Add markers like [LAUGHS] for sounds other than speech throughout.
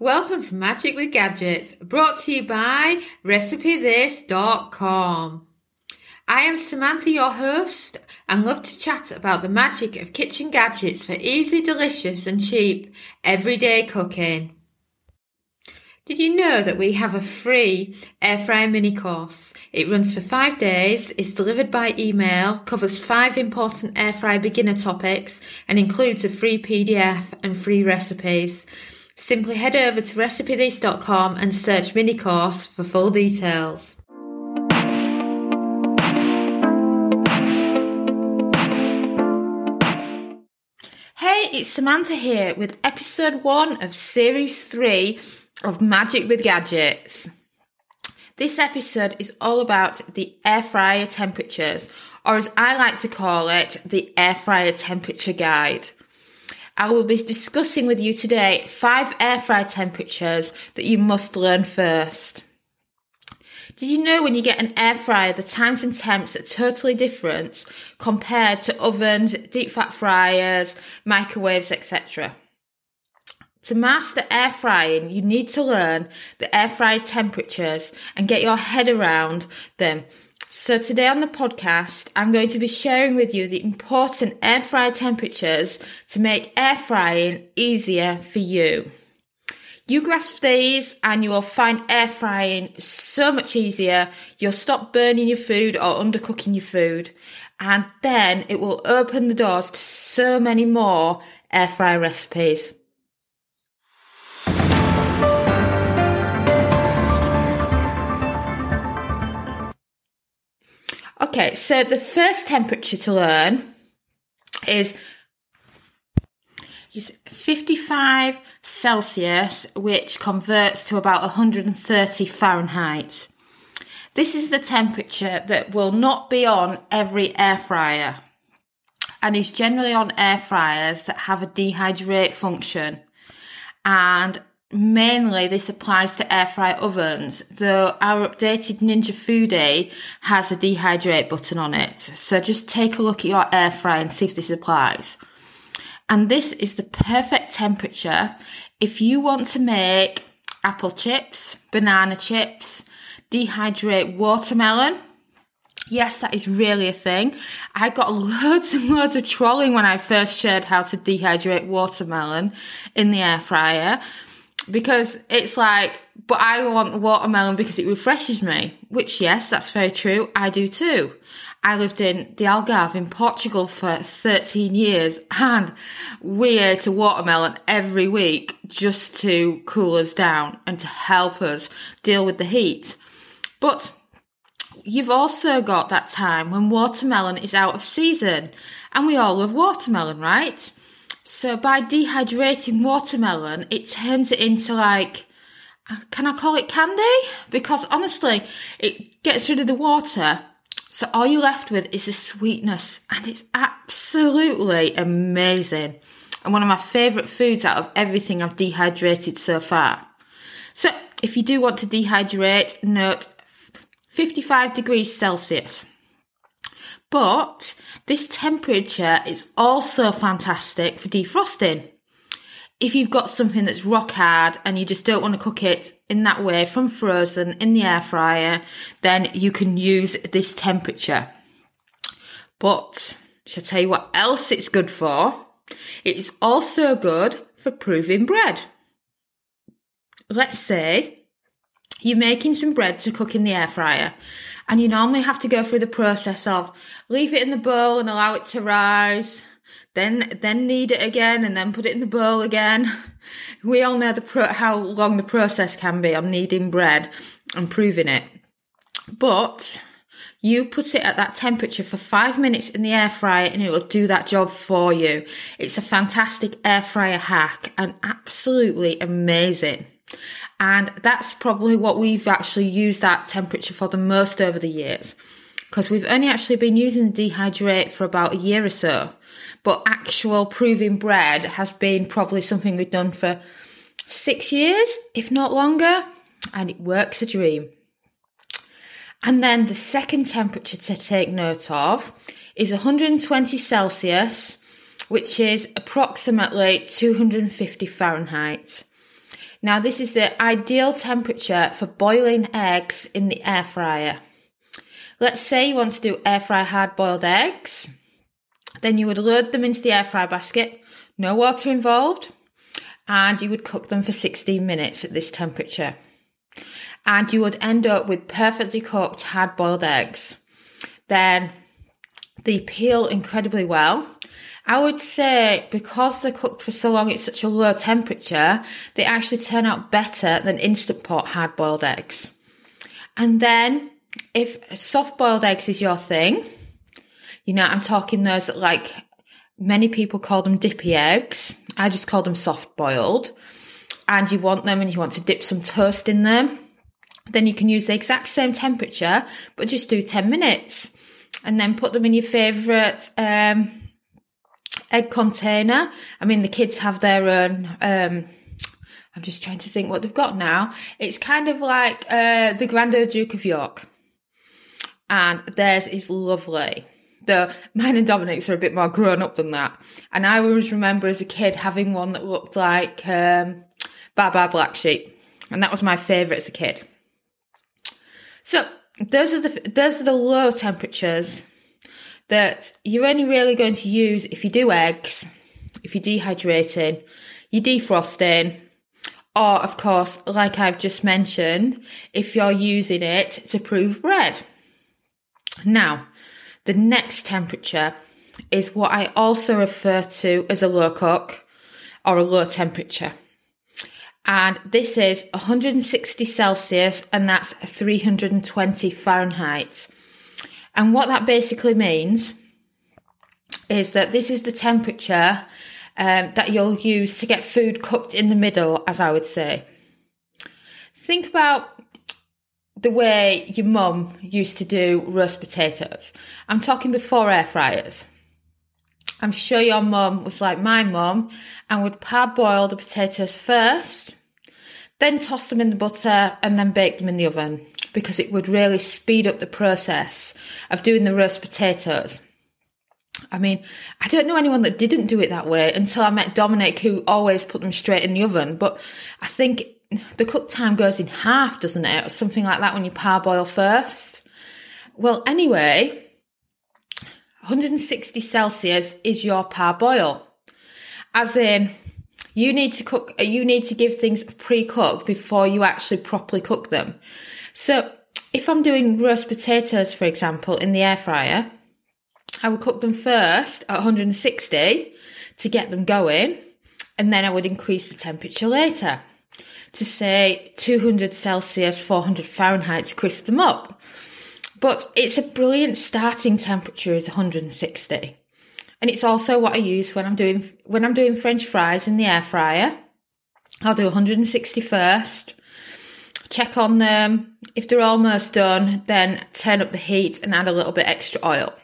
Welcome to Magic with Gadgets, brought to you by RecipeThis.com. I am Samantha, your host, and love to chat about the magic of kitchen gadgets for easy, delicious, and cheap everyday cooking. Did you know that we have a free air fryer mini course? It runs for five days, is delivered by email, covers five important air fryer beginner topics, and includes a free PDF and free recipes. Simply head over to RecipeThis.com and search mini course for full details. Hey, it's Samantha here with episode one of series three of Magic with Gadgets. This episode is all about the air fryer temperatures, or as I like to call it, the air fryer temperature guide. I will be discussing with you today five air fryer temperatures that you must learn first. Did you know when you get an air fryer, the times and temps are totally different compared to ovens, deep fat fryers, microwaves, etc. To master air frying, you need to learn the air fryer temperatures and get your head around them so today on the podcast, I'm going to be sharing with you the important air fryer temperatures to make air frying easier for you. You grasp these and you will find air frying so much easier. You'll stop burning your food or undercooking your food. And then it will open the doors to so many more air fryer recipes. Okay, so the first temperature to learn is is 55 Celsius, which converts to about 130 Fahrenheit. This is the temperature that will not be on every air fryer and is generally on air fryers that have a dehydrate function. And mainly this applies to air fry ovens, though our updated Ninja Foodi has a dehydrate button on it. So just take a look at your air fryer and see if this applies. And this is the perfect temperature if you want to make apple chips, banana chips, dehydrate watermelon. Yes, that is really a thing. I got [LAUGHS] loads and loads of trolling when I first shared how to dehydrate watermelon in the air fryer because it's like, but I want watermelon because it refreshes me, which yes, that's very true. I do too. I lived in the Algarve in Portugal for 13 years and we ate a watermelon every week just to cool us down and to help us deal with the heat. But you've also got that time when watermelon is out of season and we all love watermelon, right? So by dehydrating watermelon, it turns it into like, uh, can I call it candy? Because honestly, it gets rid of the water. So all you're left with is the sweetness and it's absolutely amazing. And one of my favourite foods out of everything I've dehydrated so far. So if you do want to dehydrate, note 55 degrees Celsius. But this temperature is also fantastic for defrosting. If you've got something that's rock hard and you just don't want to cook it in that way from frozen in the air fryer, then you can use this temperature. But shall I tell you what else it's good for? It's also good for proving bread. Let's say you're making some bread to cook in the air fryer and you normally have to go through the process of leave it in the bowl and allow it to rise, then then knead it again and then put it in the bowl again. [LAUGHS] We all know the pro- how long the process can be on kneading bread and proving it. But you put it at that temperature for five minutes in the air fryer and it will do that job for you. It's a fantastic air fryer hack and absolutely amazing. And that's probably what we've actually used that temperature for the most over the years. Because we've only actually been using the dehydrate for about a year or so. But actual proving bread has been probably something we've done for six years, if not longer. And it works a dream. And then the second temperature to take note of is 120 Celsius, which is approximately 250 Fahrenheit. Now, this is the ideal temperature for boiling eggs in the air fryer. Let's say you want to do air fry hard boiled eggs. Then you would load them into the air fry basket, no water involved, and you would cook them for 16 minutes at this temperature. And you would end up with perfectly cooked hard boiled eggs. Then they peel incredibly well. I would say because they're cooked for so long at such a low temperature, they actually turn out better than instant pot hard boiled eggs. And then if soft boiled eggs is your thing, you know, I'm talking those that like many people call them dippy eggs. I just call them soft boiled. And you want them and you want to dip some toast in them. Then you can use the exact same temperature, but just do 10 minutes and then put them in your favourite um, egg container. I mean, the kids have their own. Um, I'm just trying to think what they've got now. It's kind of like uh, the Grande Duke of York, and theirs is lovely. The mine and Dominic's are a bit more grown up than that, and I always remember as a kid having one that looked like um, Baa Baa Black Sheep, and that was my favourite as a kid. So those are the those are the low temperatures that you're only really going to use if you do eggs, if you're dehydrating, you're defrosting, or of course, like I've just mentioned, if you're using it to prove bread. Now, the next temperature is what I also refer to as a low cook or a low temperature. And this is 160 Celsius and that's 320 Fahrenheit. And what that basically means is that this is the temperature um, that you'll use to get food cooked in the middle, as I would say. Think about the way your mum used to do roast potatoes. I'm talking before air fryers. I'm sure your mum was like my mum and would parboil the potatoes first, then toss them in the butter and then bake them in the oven because it would really speed up the process of doing the roast potatoes. I mean, I don't know anyone that didn't do it that way until I met Dominic, who always put them straight in the oven. But I think the cook time goes in half, doesn't it? Or something like that when you parboil first. Well, anyway, 160 Celsius is your parboil. As in, you need to cook, you need to give things pre-cooked before you actually properly cook them. So if I'm doing roast potatoes, for example, in the air fryer, I would cook them first at 160 to get them going, and then I would increase the temperature later to say 200 Celsius, 400 Fahrenheit to crisp them up. But it's a brilliant starting temperature is 160. And it's also what I use when I'm doing when I'm doing french fries in the air fryer. I'll do 160 first check on them. If they're almost done, then turn up the heat and add a little bit extra oil.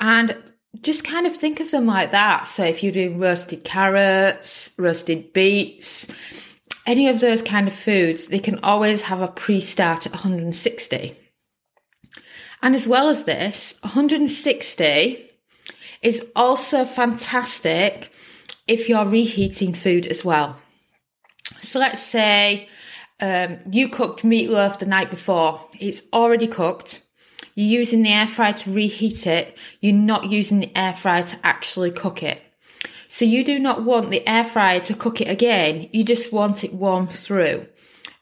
And just kind of think of them like that. So if you're doing roasted carrots, roasted beets, any of those kind of foods, they can always have a pre-start at 160. And as well as this, 160 is also fantastic if you're reheating food as well. So let's say um, you cooked meatloaf the night before. It's already cooked. You're using the air fryer to reheat it. You're not using the air fryer to actually cook it. So you do not want the air fryer to cook it again. You just want it warm through.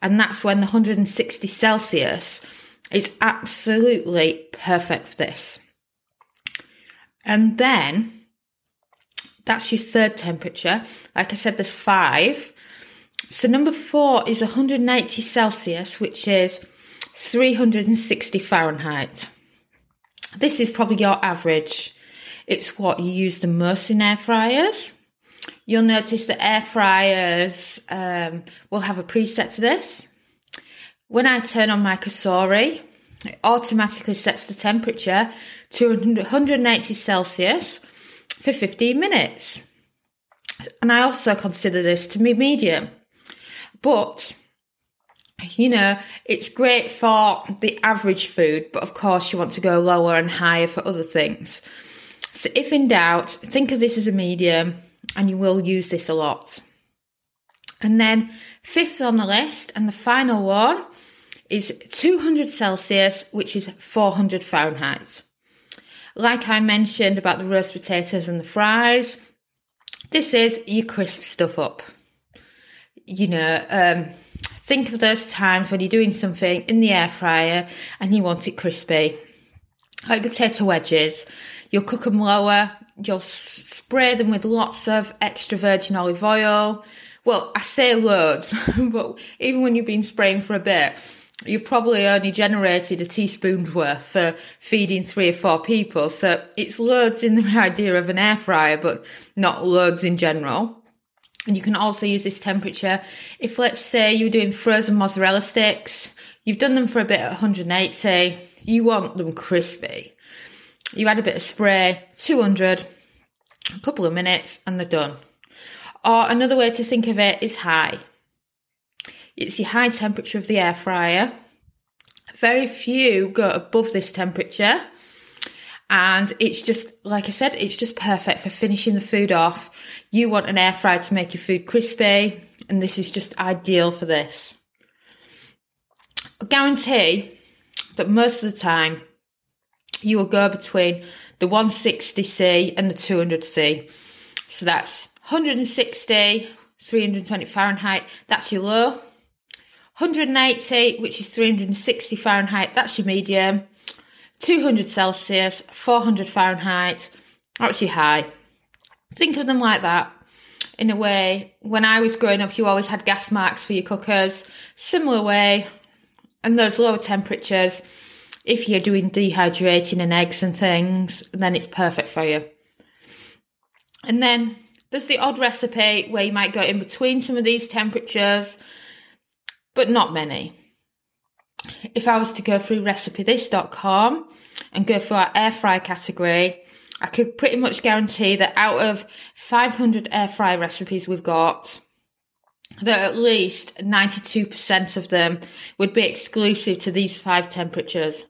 And that's when the 160 Celsius is absolutely perfect for this. And then that's your third temperature. Like I said, there's five. So number four is 180 Celsius, which is 360 Fahrenheit. This is probably your average. It's what you use the most in air fryers. You'll notice that air fryers um, will have a preset to this. When I turn on my Cosori, it automatically sets the temperature to 180 Celsius for 15 minutes. And I also consider this to be medium. But you know, it's great for the average food, but of course you want to go lower and higher for other things. So if in doubt, think of this as a medium and you will use this a lot. And then fifth on the list and the final one is 200 Celsius, which is 400 Fahrenheit. Like I mentioned about the roast potatoes and the fries, this is you crisp stuff up. You know, um, think of those times when you're doing something in the air fryer and you want it crispy. Like potato wedges, you'll cook them lower, you'll spray them with lots of extra virgin olive oil. Well, I say loads, [LAUGHS] but even when you've been spraying for a bit, you've probably only generated a teaspoon's worth for feeding three or four people. So it's loads in the [LAUGHS] idea of an air fryer, but not loads in general. And you can also use this temperature if, let's say, you're doing frozen mozzarella sticks, you've done them for a bit at 180, you want them crispy. You add a bit of spray, 200, a couple of minutes, and they're done. Or another way to think of it is high. It's your high temperature of the air fryer. Very few go above this temperature. And it's just, like I said, it's just perfect for finishing the food off. You want an air fryer to make your food crispy, and this is just ideal for this. I guarantee that most of the time you will go between the 160C and the 200C. So that's 160, 320 Fahrenheit, that's your low. 180, which is 360 Fahrenheit, that's your medium. 200 Celsius, 400 Fahrenheit, your high. Think of them like that. In a way, when I was growing up, you always had gas marks for your cookers. Similar way, and those lower temperatures, if you're doing dehydrating and eggs and things, then it's perfect for you. And then there's the odd recipe where you might go in between some of these temperatures but not many. If I was to go through recipethis.com and go for our air fry category, I could pretty much guarantee that out of 500 air fry recipes we've got, that at least 92% of them would be exclusive to these five temperatures.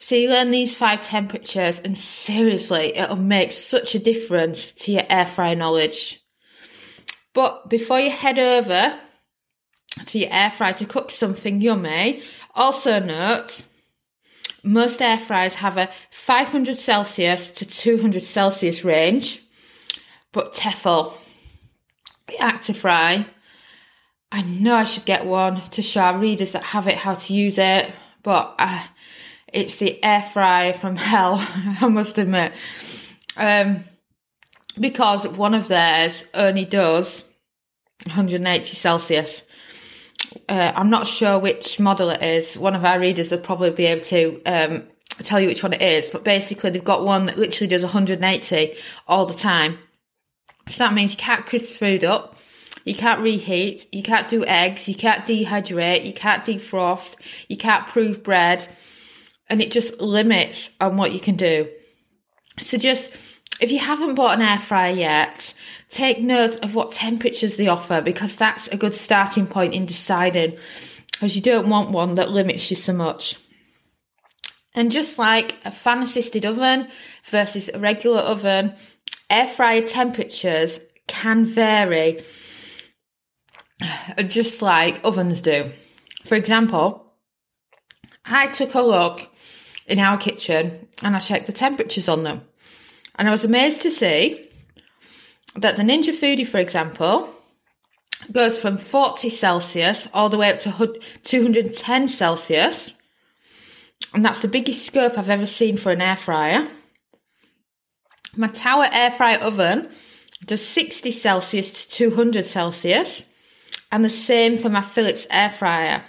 So you learn these five temperatures and seriously, it'll make such a difference to your air fry knowledge. But before you head over to your air fryer to cook something yummy. Also note, most air fryers have a 500 Celsius to 200 Celsius range, but Tefal, the Actifry, I know I should get one to show our readers that have it how to use it, but uh, it's the air fryer from [LAUGHS] hell, I must admit. Um, because one of theirs only does 180 Celsius uh, I'm not sure which model it is. One of our readers will probably be able to um, tell you which one it is. But basically, they've got one that literally does 180 all the time. So that means you can't crisp food up, you can't reheat, you can't do eggs, you can't dehydrate, you can't defrost, you can't prove bread, and it just limits on what you can do. So just if you haven't bought an air fryer yet, take note of what temperatures they offer because that's a good starting point in deciding, as you don't want one that limits you so much. And just like a fan assisted oven versus a regular oven, air fryer temperatures can vary [SIGHS] just like ovens do. For example, I took a look in our kitchen and I checked the temperatures on them. And I was amazed to see that the Ninja Foodi, for example, goes from 40 Celsius all the way up to 210 Celsius. And that's the biggest scope I've ever seen for an air fryer. My Tower air fryer oven does 60 Celsius to 200 Celsius. And the same for my Philips air fryer.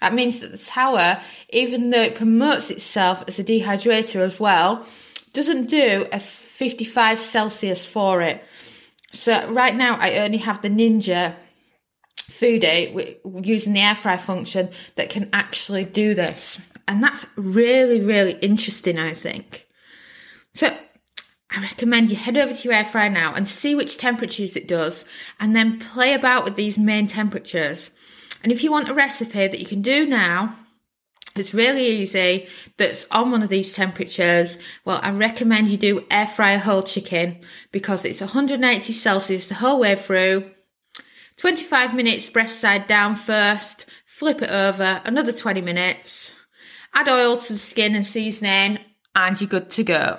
That means that the Tower, even though it promotes itself as a dehydrator as well, doesn't do a 55 Celsius for it. So right now I only have the Ninja Foodi using the air fry function that can actually do this. And that's really, really interesting, I think. So I recommend you head over to your air fryer now and see which temperatures it does and then play about with these main temperatures. And if you want a recipe that you can do now, it's really easy, that's on one of these temperatures, well, I recommend you do air fryer whole chicken because it's 180 Celsius the whole way through. 25 minutes breast side down first, flip it over, another 20 minutes, add oil to the skin and seasoning, and you're good to go.